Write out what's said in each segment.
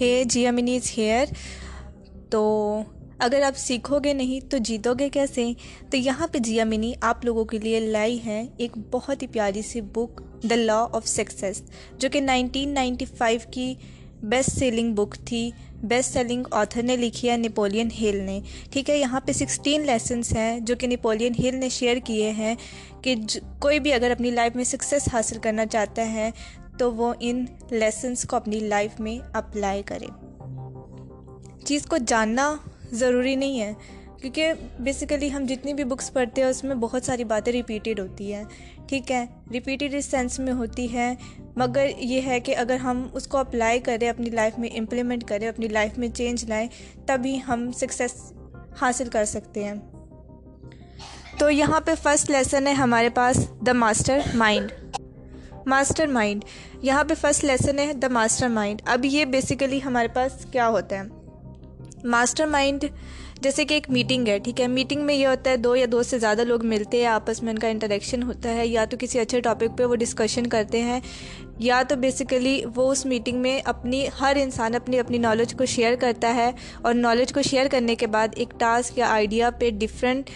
ہے جیا منی is here. تو اگر آپ سیکھو گے نہیں تو جیتو گے کیسے؟ تو یہاں پہ جیا منی آپ لوگوں کے لیے لائی ہے ایک بہت ہی پیاری سی بک دا لا آف سکسیس جو کہ نائنٹین نائنٹی فائیو کی بیسٹ سیلنگ بک تھی۔ بیسٹ سیلنگ آتھر نے لکھی ہے نیپولین ہل نے۔ ٹھیک ہے، یہاں پہ سکسٹین لیسنس ہیں جو کہ نیپولین ہل نے شیئر کیے ہیں کہ کوئی بھی اگر اپنی لائف میں سکسیس حاصل کرنا چاہتا ہے تو وہ ان لیسنس کو اپنی لائف میں اپلائی کرے۔ چیز کو جاننا ضروری نہیں ہے، کیونکہ بیسیکلی ہم جتنی بھی بکس پڑھتے ہیں، اس میں بہت ساری باتیں ریپیٹیڈ ہوتی ہیں۔ ٹھیک ہے ریپیٹیڈ اس سینس میں ہوتی ہے مگر یہ ہے کہ اگر ہم اس کو اپلائی کریں، اپنی لائف میں امپلیمنٹ کریں، اپنی لائف میں چینج لائیں، تبھی ہم سکسیس حاصل کر سکتے ہیں۔ تو یہاں پہ فرسٹ لیسن ہے ہمارے پاس the master mind master mind یہاں پہ فرسٹ لیسن ہے دا ماسٹر مائنڈ اب یہ بیسیکلی ہمارے پاس کیا ہوتا ہے؟ ماسٹر مائنڈ جیسے کہ ایک میٹنگ ہے، ٹھیک ہے؟ میٹنگ میں یہ ہوتا ہے، دو یا دو سے زیادہ لوگ ملتے ہیں، آپس میں ان کا انٹریکشن ہوتا ہے، یا تو کسی اچھے ٹاپک پہ وہ ڈسکشن کرتے ہیں، یا تو بیسیکلی وہ اس میٹنگ میں اپنی، ہر انسان اپنی اپنی نالج کو شیئر کرتا ہے، اور نالج کو شیئر کرنے کے بعد ایک ٹاسک یا آئیڈیا پہ ڈفرینٹ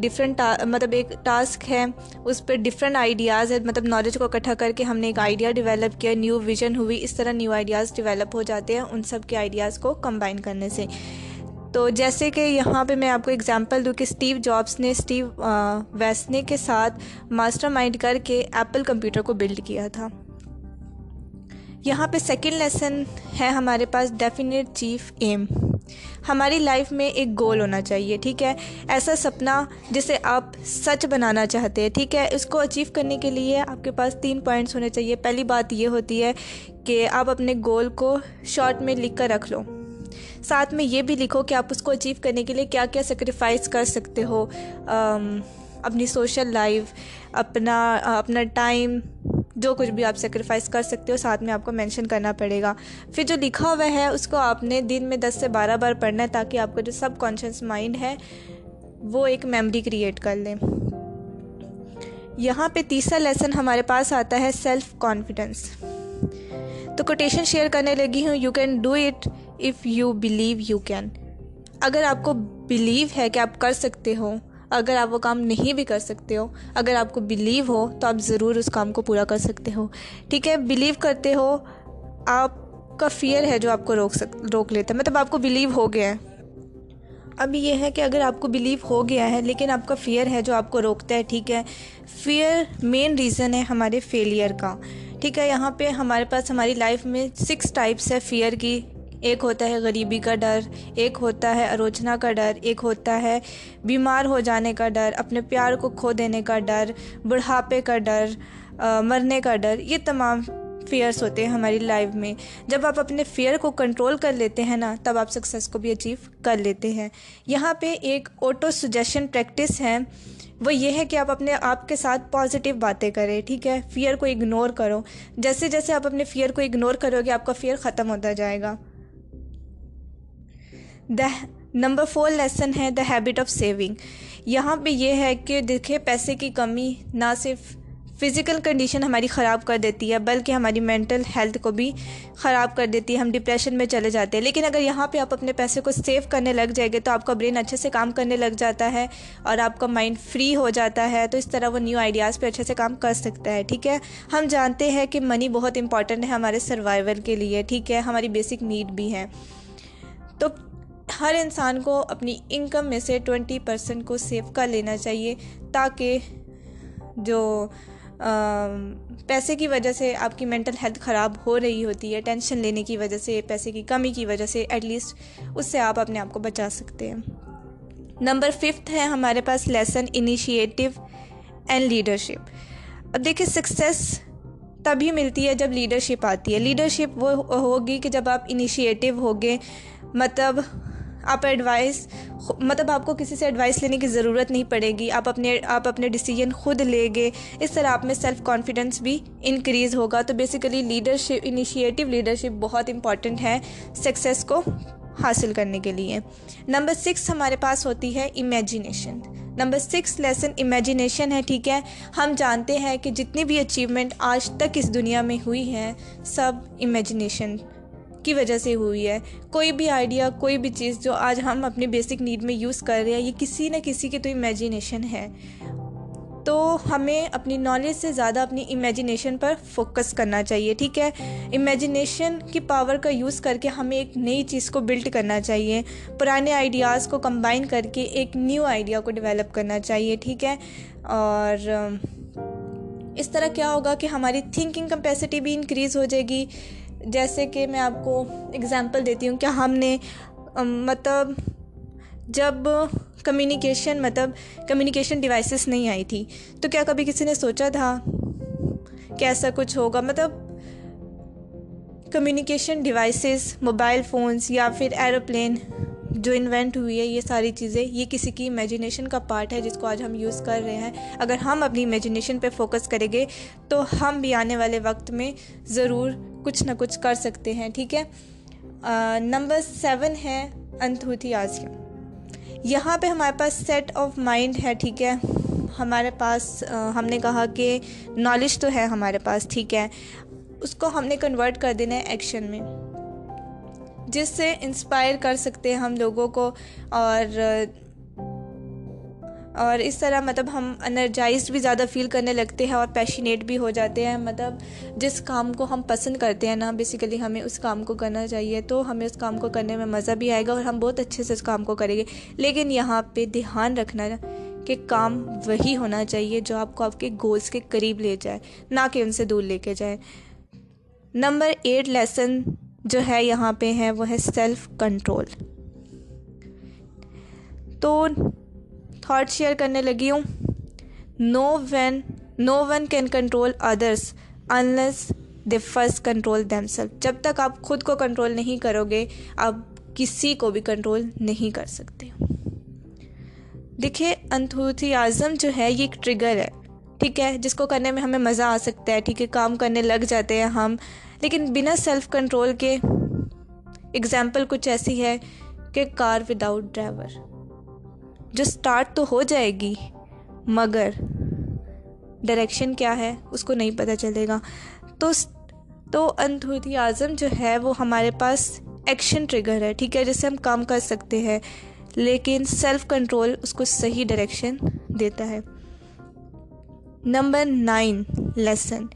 ڈفرینٹ مطلب ایک ٹاسک ہے، اس پہ ڈفرینٹ آئیڈیاز ہے مطلب نالج کو اکٹھا کر کے ہم نے ایک آئیڈیا ڈیولپ کیا نیو ویژن ہوئی، اس طرح نیو آئیڈیاز ڈیولپ ہو جاتے ہیں ان سب کے آئیڈیاز کو کمبائن کرنے سے۔ تو جیسے کہ یہاں پہ میں آپ کو اگزامپل دوں کہ اسٹیو جابس نے اسٹیو ویسنے کے ساتھ ماسٹر مائنڈ کر کے ایپل کمپیوٹر کو بلڈ کیا تھا۔ یہاں پہ سیکنڈ لیسن ہے ہمارے پاس ڈیفینیٹ چیف ایم ہماری لائف میں ایک گول ہونا چاہیے، ٹھیک ہے؟ ایسا سپنا جسے آپ سچ بنانا چاہتے ہیں، ٹھیک ہے؟ اس کو اچیو کرنے کے لیے آپ کے پاس تین پوائنٹس ہونے چاہیے۔ پہلی بات یہ ہوتی ہے کہ آپ اپنے گول کو شارٹ میں لکھ کر رکھ لو۔ ساتھ میں یہ بھی لکھو کہ آپ اس کو اچیو کرنے کے لیے کیا کیا سیکریفائز کر سکتے ہو اپنی سوشل لائف اپنا اپنا ٹائم جو کچھ بھی آپ سیکریفائز کر سکتے ہو، ساتھ میں آپ کو مینشن کرنا پڑے گا۔ پھر جو لکھا ہوا ہے، اس کو آپ نے دن میں دس سے بارہ بار پڑھنا ہے تاکہ آپ کا جو سب کانشیس مائنڈ ہے، وہ ایک میمری کریٹ کر لیں یہاں پہ تیسرا لیسن ہمارے پاس آتا ہے سیلف کانفیڈنس تو کوٹیشن شیئر کرنے لگی ہوں. You can do it if you believe you can اگر آپ کو بلیو ہے کہ آپ کر سکتے ہو، اگر آپ وہ کام نہیں بھی کر سکتے ہو، اگر آپ کو بلیو ہو، تو آپ ضرور اس کام کو پورا کر سکتے ہو. ٹھیک ہے؟ بلیو کرتے ہو، آپ کا فیئر ہے جو آپ کو روک سک، روک لیتا ہے. مطلب آپ کو بلیو ہو گیا ہے. اب یہ ہے کہ اگر آپ کو بلیو ہو گیا ہے، لیکن آپ کا فیئر ہے جو آپ کو روکتا ہے، ٹھیک ہے؟ فیئر مین ریزن ہے ہمارے فیلئر کا. ٹھیک ہے، یہاں پہ ہمارے پاس، ہماری لائف میں سکس ٹائپس ہے فیئر کی، ایک ہوتا ہے غریبی کا ڈر، ایک ہوتا ہے آلوچنا کا ڈر، ایک ہوتا ہے بیمار ہو جانے کا ڈر، اپنے پیار کو کھو دینے کا ڈر، بڑھاپے کا ڈر مرنے کا ڈر، یہ تمام فیئرس ہوتے ہیں ہماری لائف میں۔ جب آپ اپنے فیئر کو کنٹرول کر لیتے ہیں نا، تب آپ سکسیس کو بھی اچیو کر لیتے ہیں۔ یہاں پہ ایک آٹو سجیشن پریکٹس ہے۔ وہ یہ ہے کہ آپ اپنے آپ کے ساتھ پازیٹیو باتیں کریں، ٹھیک ہے؟ فیئر کو اگنور کرو۔ جیسے جیسے آپ اپنے فیئر کو اگنور کرو گے، آپ کا فیئر ختم ہوتا جائے گا۔ دا نمبر فور لیسن ہے دا ہیبٹ آف سیونگ یہاں پہ یہ ہے کہ دیکھے پیسے کی کمی نہ صرف فزیکل کنڈیشن ہماری خراب کر دیتی ہے، بلکہ ہماری مینٹل ہیلتھ کو بھی خراب کر دیتی ہے۔ ہم ڈپریشن میں چلے جاتے ہیں۔ لیکن اگر یہاں پہ آپ اپنے پیسے کو سیو کرنے لگ جائیں گے تو آپ کا برین اچھے سے کام کرنے لگ جاتا ہے اور آپ کا مائنڈ فری ہو جاتا ہے۔ تو اس طرح وہ نیو آئیڈیاز پہ اچھے سے کام کر سکتا ہے، ٹھیک ہے؟ ہم جانتے ہیں کہ منی بہت امپورٹنٹ ہے ہمارے سروائیول کے لیے، ٹھیک ہے؟ ہماری بیسک نیڈ بھی ہے۔ تو ہر انسان کو اپنی انکم میں سے ٹوینٹی پرسنٹ کو سیو کر لینا چاہیے، تاکہ جو پیسے کی وجہ سے آپ کی مینٹل ہیلتھ خراب ہو رہی ہوتی ہے ٹینشن لینے کی وجہ سے، پیسے کی کمی کی وجہ سے ایٹ لیسٹ اس سے آپ اپنے آپ کو بچا سکتے ہیں۔ نمبر ففتھ ہے ہمارے پاس لیسن انیشیٹو اینڈ لیڈرشپ اب دیکھیں سکسیس تبھی ملتی ہے جب لیڈرشپ آتی ہے۔ لیڈرشپ وہ ہوگی کہ جب آپ انیشیٹو ہوگے مطلب آپ ایڈوائس مطلب آپ کو کسی سے ایڈوائس لینے کی ضرورت نہیں پڑے گی، آپ اپنے آپ اپنے ڈیسیجن خود لے گے اس طرح آپ میں سیلف کانفیڈنس بھی انکریز ہوگا۔ تو بیسیکلی لیڈرشپ انیشیٹو لیڈرشپ بہت امپورٹنٹ ہے سکسیس کو حاصل کرنے کے لیے۔ نمبر سکس ہمارے پاس ہوتی ہے imagination number six lesson imagination ہے، ٹھیک ہے؟ ہم جانتے ہیں کہ جتنی بھی اچیومنٹ آج تک اس دنیا میں ہوئی ہیں سب امیجینیشن کی وجہ سے ہوئی ہے۔ کوئی بھی آئیڈیا کوئی بھی چیز جو آج ہم اپنی بیسک نیڈ میں یوز کر رہے ہیں، یہ کسی نہ کسی کی تو امیجینیشن ہے۔ تو ہمیں اپنی نالج سے زیادہ اپنی امیجینیشن پر فوکس کرنا چاہیے، ٹھیک ہے؟ امیجینیشن کی پاور کا یوز کر کے ہمیں ایک نئی چیز کو بلڈ کرنا چاہیے۔ پرانے آئیڈیاز کو کمبائن کر کے ایک نیو آئیڈیا کو ڈیولپ کرنا چاہیے، ٹھیک ہے؟ اور اس طرح کیا ہوگا کہ ہماری تھنکنگ کمپیسٹی بھی انکریز ہو جائے گی۔ جیسے کہ میں آپ کو اگزامپل دیتی ہوں کہ ہم نے مطلب جب کمیونیکیشن مطلب کمیونیکیشن ڈیوائسیز نہیں آئی تھی، تو کیا کبھی کسی نے سوچا تھا کہ ایسا کچھ ہوگا؟ مطلب کمیونیکیشن ڈیوائسیز موبائل فونس یا پھر ایروپلین جو انوینٹ ہوئی ہے، یہ ساری چیزیں، یہ کسی کی امیجینیشن کا پارٹ ہے جس کو آج ہم یوز کر رہے ہیں۔ اگر ہم اپنی امیجینیشن پہ فوکس کریں گے، تو ہم بھی آنے والے وقت میں ضرور کچھ نہ کچھ کر سکتے ہیں، ٹھیک ہے؟ نمبر سیون ہے انتھوتھی آزیا یہاں پہ ہمارے پاس سیٹ آف مائنڈ ہے، ٹھیک ہے؟ ہمارے پاس ہم نے کہا کہ نالج تو ہے ہمارے پاس، ٹھیک ہے؟ اس کو ہم نے کنورٹ کر دینا ہے ایکشن میں۔ جس سے انسپائر کر سکتے ہیں ہم لوگوں کو، اور اور اس طرح مطلب ہم انرجائزڈ بھی زیادہ فیل کرنے لگتے ہیں اور پیشنیٹ بھی ہو جاتے ہیں۔ مطلب جس کام کو ہم پسند کرتے ہیں نا بیسیکلی ہمیں اس کام کو کرنا چاہیے تو ہمیں اس کام کو کرنے میں مزہ بھی آئے گا اور ہم بہت اچھے سے اس کام کو کریں گے۔ لیکن یہاں پہ دھیان رکھنا کہ کام وہی ہونا چاہیے جو آپ کو آپ کے گولز کے قریب لے جائے، نہ کہ ان سے دور لے کے جائے۔ نمبر ایٹ لیسن جو ہے یہاں پہ ہے وہ ہے سیلف کنٹرول تو تھاٹ شیئر کرنے لگی ہوں۔ No one no one can control others unless they first control them self جب تک آپ خود کو کنٹرول نہیں کرو گے، آپ کسی کو بھی کنٹرول نہیں کر سکتے۔ دیکھیے انتھوتھی اعظم جو ہے، یہ ایک ٹریگر ہے۔ ٹھیک ہے، جس کو کرنے میں ہمیں مزہ آ سکتا ہے۔ ٹھیک ہے، کام کرنے لگ جاتے ہیں ہم۔ لیکن بنا سیلف کنٹرول کے اگزامپل کچھ ایسی ہے کہ کار وداؤٹ ڈرائیور جو سٹارٹ تو ہو جائے گی، مگر ڈائریکشن کیا ہے اس کو نہیں پتہ چلے گا۔ تو تو انتھوتھی اعظم جو ہے وہ ہمارے پاس ایکشن ٹریگر ہے، ٹھیک ہے، جس سے ہم کام کر سکتے ہیں، لیکن سیلف کنٹرول اس کو صحیح ڈائریکشن دیتا ہے۔ Number nine lesson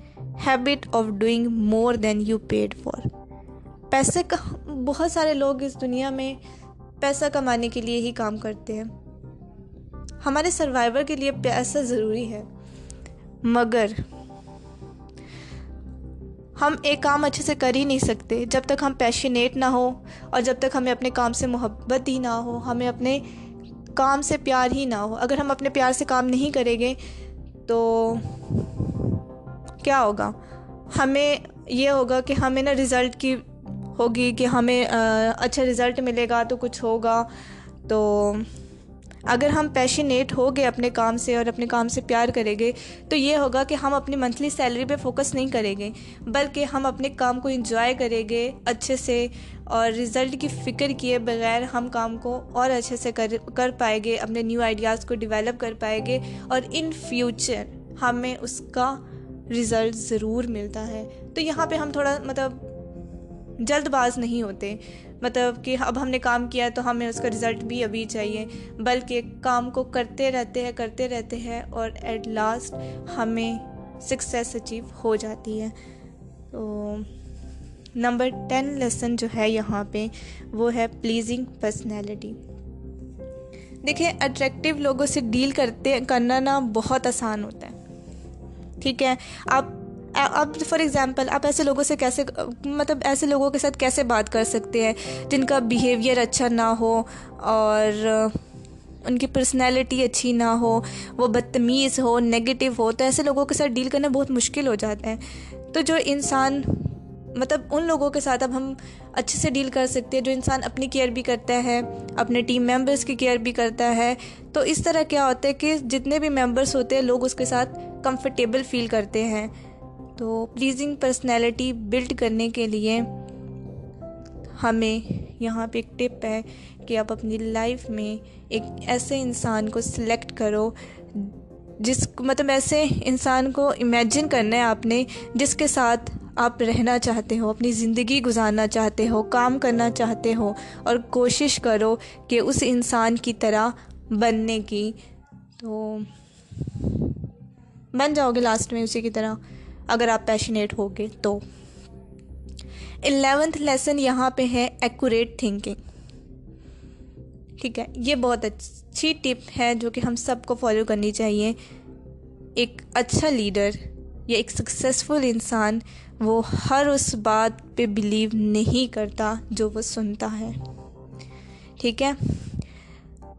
habit of doing more than you paid for پیسے کا، بہت سارے لوگ اس دنیا میں پیسہ کمانے کے لیے ہی کام کرتے ہیں۔ ہمارے سروائیور کے لیے پیسہ ضروری ہے۔ مگر ہم ایک کام اچھے سے کر ہی نہیں سکتے۔ جب تک ہم پیشنیٹ نہ ہو اور جب تک ہمیں اپنے کام سے محبت ہی نہ ہو، ہمیں اپنے کام سے پیار ہی نہ ہو۔ اگر ہم اپنے پیار سے کام نہیں کریں گے تو کیا ہوگا؟ ہمیں یہ ہوگا کہ ہمیں نا رزلٹ کی ہوگی کہ ہمیں اچھا رزلٹ ملے گا تو کچھ ہوگا۔ تو اگر ہم پیشنیٹ ہو گئے اپنے کام سے اور اپنے کام سے پیار کریں گے، تو یہ ہوگا کہ ہم اپنی منتھلی سیلری پہ فوکس نہیں کریں گے، بلکہ ہم اپنے کام کو انجوائے کریں گے اچھے سے اور رزلٹ کی فکر کیے بغیر ہم کام کو اور اچھے سے کر کر پائیں گے، اپنے نیو آئیڈیاز کو ڈیولپ کر پائیں گے اور ان فیوچر ہمیں اس کا رزلٹ ضرور ملتا ہے۔ تو یہاں پہ ہم تھوڑا مطلب جلد باز نہیں ہوتے۔ مطلب کہ اب ہم نے کام کیا تو ہمیں اس کا رزلٹ بھی ابھی چاہیے۔ بلکہ کام کو کرتے رہتے ہیں، کرتے رہتے ہیں اور ایٹ لاسٹ ہمیں سکسیس اچیو ہو جاتی ہے۔ تو نمبر ٹین لیسن جو ہے یہاں پہ وہ ہے پلیزنگ پرسنالٹی دیکھیں اٹریکٹیو لوگوں سے ڈیل کرتے، کرنا نا بہت آسان ہوتا ہے۔ ٹھیک ہے؟ آپ اب فار ایگزامپل آپ ایسے لوگوں سے کیسے مطلب ایسے لوگوں کے ساتھ کیسے بات کر سکتے ہیں جن کا بیہیویئر اچھا نہ ہو اور ان کی پرسنالٹی اچھی نہ ہو، وہ بدتمیز ہو نگیٹو ہو، تو ایسے لوگوں کے ساتھ ڈیل کرنا بہت مشکل ہو جاتا ہے۔ تو جو انسان مطلب ان لوگوں کے ساتھ اب ہم اچھے سے ڈیل کر سکتے ہیں، جو انسان اپنی کیئر بھی کرتا ہے، اپنے ٹیم ممبرس کی کیئر بھی کرتا ہے۔ تو اس طرح کیا ہوتا ہے کہ جتنے بھی ممبرس ہوتے ہیں، لوگ اس کے ساتھ کمفرٹیبل فیل کرتے ہیں۔ تو پلیزنگ پرسنالٹی بلڈ کرنے کے لیے ہمیں یہاں پہ ایک ٹپ ہے کہ آپ اپنی لائف میں ایک ایسے انسان کو سلیکٹ کرو جس مطلب ایسے انسان کو امیجن کرنا ہے آپ نے جس کے ساتھ آپ رہنا چاہتے ہو، اپنی زندگی گزارنا چاہتے ہو، کام کرنا چاہتے ہو، اور کوشش کرو کہ اس انسان کی طرح بننے کی۔ تو بن جاؤ گے لاسٹ میں اسی کی طرح۔ اگر آپ پیشنیٹ ہوگے تو۔ الیونتھ لیسن یہاں پہ ہے ایکوریٹ تھنکنگ ٹھیک ہے، یہ بہت اچھی ٹپ ہے جو کہ ہم سب کو فالو کرنی چاہیے۔ ایک اچھا لیڈر یا ایک سکسیزفل انسان وہ ہر اس بات پہ بلیو نہیں کرتا جو وہ سنتا ہے۔ ٹھیک ہے؟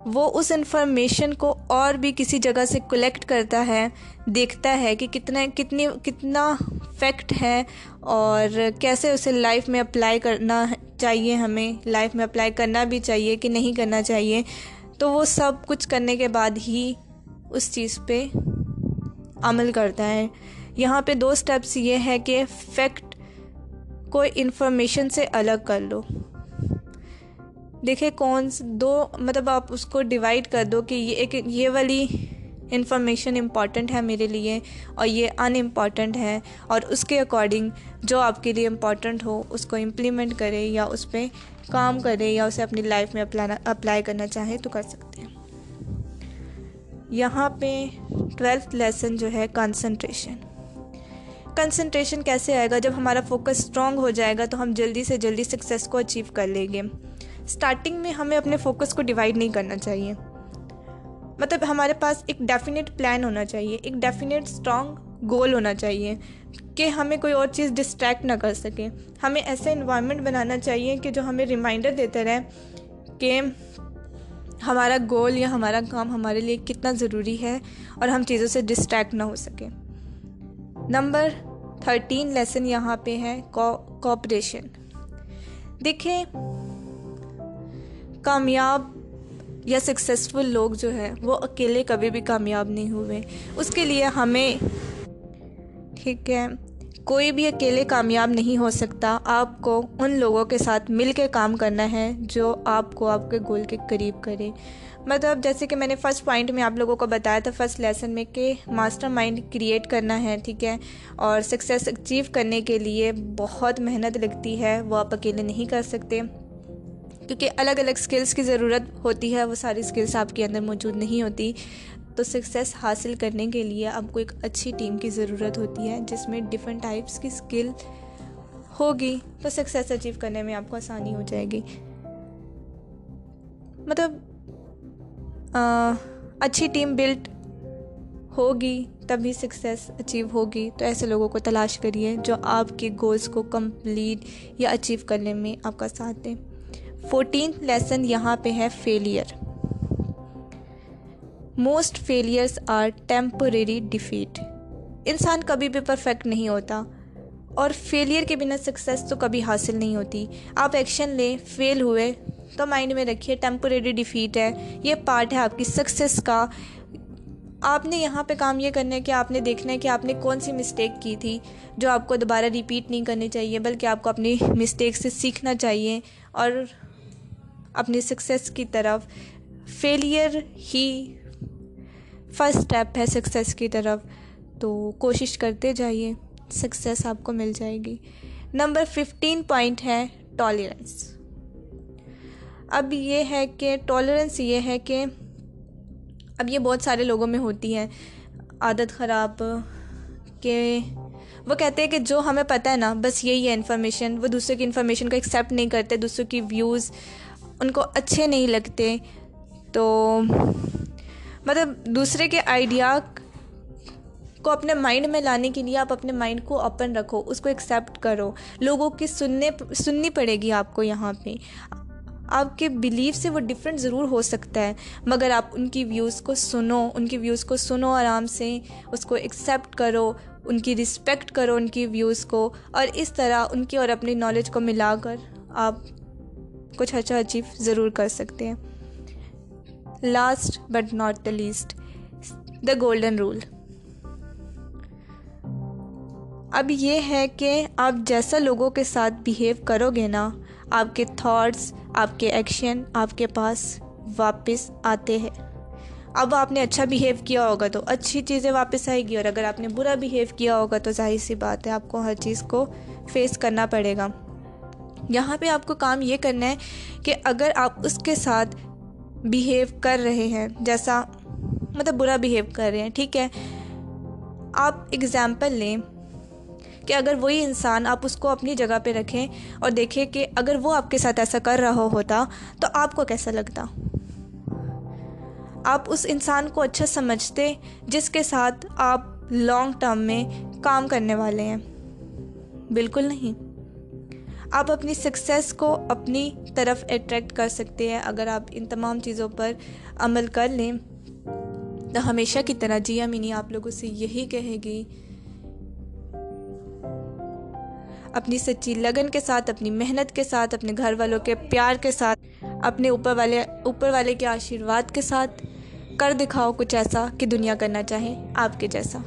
وہ اس انفارمیشن کو اور بھی کسی جگہ سے کلیکٹ کرتا ہے، دیکھتا ہے کہ کتنا، کتنی، کتنا فیکٹ ہے اور کیسے اسے لائف میں اپلائی کرنا چاہیے ہمیں لائف میں اپلائی کرنا بھی چاہیے کہ نہیں کرنا چاہیے۔ تو وہ سب کچھ کرنے کے بعد ہی اس چیز پہ عمل کرتا ہے۔ یہاں پہ دو سٹیپس یہ ہے کہ فیکٹ کو انفارمیشن سے الگ کر لو۔ دیکھیں کون دو مطلب آپ اس کو ڈیوائڈ کر دو کہ یہ ایک، یہ والی انفارمیشن امپورٹنٹ ہے میرے لیے اور یہ ان امپورٹنٹ ہے اور اس کے اکارڈنگ جو آپ کے لیے امپورٹنٹ ہو، اس کو امپلیمنٹ کرے یا اس پہ کام کرے یا اسے اپنی لائف میں اپلائی کرنا چاہے تو کر سکتے ہیں۔ یہاں پہ ٹویلتھ لیسن جو ہے کنسنٹریشن کنسنٹریشن کیسے آئے گا؟ جب ہمارا فوکس اسٹرانگ ہو جائے گا تو ہم جلدی سے جلدی سکسیس کو اچیو کر لیں گے۔ اسٹارٹنگ میں ہمیں اپنے فوکس کو ڈیوائڈ نہیں کرنا چاہیے۔ مطلب ہمارے پاس ایک ڈیفینیٹ پلان ہونا چاہیے، ایک ڈیفینیٹ اسٹرانگ گول ہونا چاہیے کہ ہمیں کوئی اور چیز ڈسٹریکٹ نہ کر سکے۔ ہمیں ایسا انوائرمنٹ بنانا چاہیے کہ جو ہمیں ریمائنڈر دیتے رہے کہ ہمارا گول یا ہمارا کام ہمارے لیے کتنا ضروری ہے اور ہم چیزوں سے ڈسٹریکٹ نہ ہو سکیں نمبر تھرٹین لیسن یہاں پہ ہے کوپریشن دیکھیں کامیاب یا سکسیزفل لوگ جو ہے وہ اکیلے کبھی بھی کامیاب نہیں ہوئے۔ اس کے لیے ہمیں، ٹھیک ہے، کوئی بھی اکیلے کامیاب نہیں ہو سکتا۔ آپ کو ان لوگوں کے ساتھ مل کے کام کرنا ہے جو آپ کو آپ کے گول کے قریب کرے۔ مطلب جیسے کہ میں نے فرسٹ پوائنٹ میں آپ لوگوں کو بتایا تھا فرسٹ لیسن میں کہ ماسٹر مائنڈ کریٹ کرنا ہے، ٹھیک ہے۔ اور سکسیس اچیو کرنے کے لیے بہت محنت لگتی ہے، وہ آپ اکیلے نہیں کر سکتے۔ کیونکہ الگ الگ سکلز کی ضرورت ہوتی ہے، وہ ساری سکلز آپ کے اندر موجود نہیں ہوتی۔ تو سکسیس حاصل کرنے کے لیے آپ کو ایک اچھی ٹیم کی ضرورت ہوتی ہے، جس میں ڈفرینٹ ٹائپس کی اسکل ہوگی۔ تو سکسیس اچیو کرنے میں آپ کو آسانی ہو جائے گی۔ مطلب اچھی ٹیم بلڈ ہوگی، تبھی سکسیس اچیو ہوگی۔ تو ایسے لوگوں کو تلاش کریے جو آپ کے گولس کو کمپلیٹ یا اچیو کرنے میں آپ کا ساتھ دیں۔ فورٹینتھ لیسن یہاں پہ ہے failure most failures are temporary defeat انسان کبھی بھی پرفیکٹ نہیں ہوتا اور فیلئر کے بنا سکسیس تو کبھی حاصل نہیں ہوتی. آپ ایکشن لیں فیل ہوئے، تو مائنڈ میں رکھیے ٹیمپریری ڈیفیٹ ہے، یہ پارٹ ہے آپ کی سکسیس کا. آپ نے یہاں پہ کام یہ کرنا ہے کہ آپ نے دیکھنا ہے کہ آپ نے کون سی مسٹیک کی تھی جو آپ کو دوبارہ ریپیٹ نہیں کرنی چاہیے، بلکہ آپ کو اپنی مسٹیک سے سیکھنا چاہیے اور اپنی سکسیس کی طرف. فیلئر ہی فرسٹ اسٹیپ ہے سکسیس کی طرف. تو کوشش کرتے جائیے. سکسیس آپ کو مل جائے گی. نمبر ففٹین پوائنٹ ہے ٹالرنس اب یہ ہے کہ ٹالرنس یہ ہے کہ اب یہ بہت سارے لوگوں میں ہوتی ہے. عادت خراب کہ وہ کہتے ہیں کہ جو ہمیں پتہ ہے نا، بس یہی ہے انفارمیشن وہ دوسرے کی انفارمیشن کو ایکسیپٹ نہیں کرتے دوسروں کی ویوز ان کو اچھے نہیں لگتے، تو مطلب دوسرے کے آئیڈیا کو اپنے مائنڈ میں لانے کے لیے آپ اپنے مائنڈ کو اوپن رکھو، اس کو ایکسیپٹ کرو۔ لوگوں کی سننے، سننی پڑے گی آپ کو یہاں پہ۔ آپ کے بلیف سے وہ ڈفرینٹ ضرور ہو سکتا ہے، مگر آپ ان کی ویوز کو سنو، ان کی ویوز کو سنو آرام سے، اس کو ایکسیپٹ کرو، ان کی رسپیکٹ کرو ان کی ویوز کو، اور اس طرح ان کی اور اپنی نالج کو ملا کر آپ کچھ اچھا اچیو ضرور کر سکتے ہیں۔ Last but not the least the golden rule اب یہ ہے کہ آپ جیسا لوگوں کے ساتھ بیہیو کرو گے نا، آپ کے تھاٹس آپ کے ایکشن آپ کے پاس واپس آتے ہیں۔ اب آپ نے اچھا بیہیو کیا ہوگا تو اچھی چیزیں واپس آئے گی، اور اگر آپ نے برا بیہیو کیا ہوگا تو ظاہر سی بات ہے، آپ کو ہر چیز کو فیس کرنا پڑے گا۔ یہاں پہ آپ کو کام یہ کرنا ہے کہ اگر آپ اس کے ساتھ بیہیو کر رہے ہیں، جیسا مطلب برا بیہیو کر رہے ہیں، ٹھیک ہے؟ آپ اگزامپل لیں کہ اگر وہی انسان آپ اس کو اپنی جگہ پہ رکھیں اور دیکھیں کہ اگر وہ آپ کے ساتھ ایسا کر رہا ہوتا تو آپ کو کیسا لگتا؟ آپ اس انسان کو اچھا سمجھتے جس کے ساتھ آپ لانگ ٹرم میں کام کرنے والے ہیں۔ بالکل نہیں۔ آپ اپنی سکسیس کو اپنی طرف اٹریکٹ کر سکتے ہیں۔ اگر آپ ان تمام چیزوں پر عمل کر لیں، تو ہمیشہ کی طرح جیا مینی آپ لوگوں سے یہی کہے گی، اپنی سچی لگن کے ساتھ، اپنی محنت کے ساتھ، اپنے گھر والوں کے پیار کے ساتھ، اپنے اوپر والے اوپر والے کے آشیرواد کے ساتھ کر دکھاؤ کچھ ایسا کہ دنیا کرنا چاہے آپ کے جیسا۔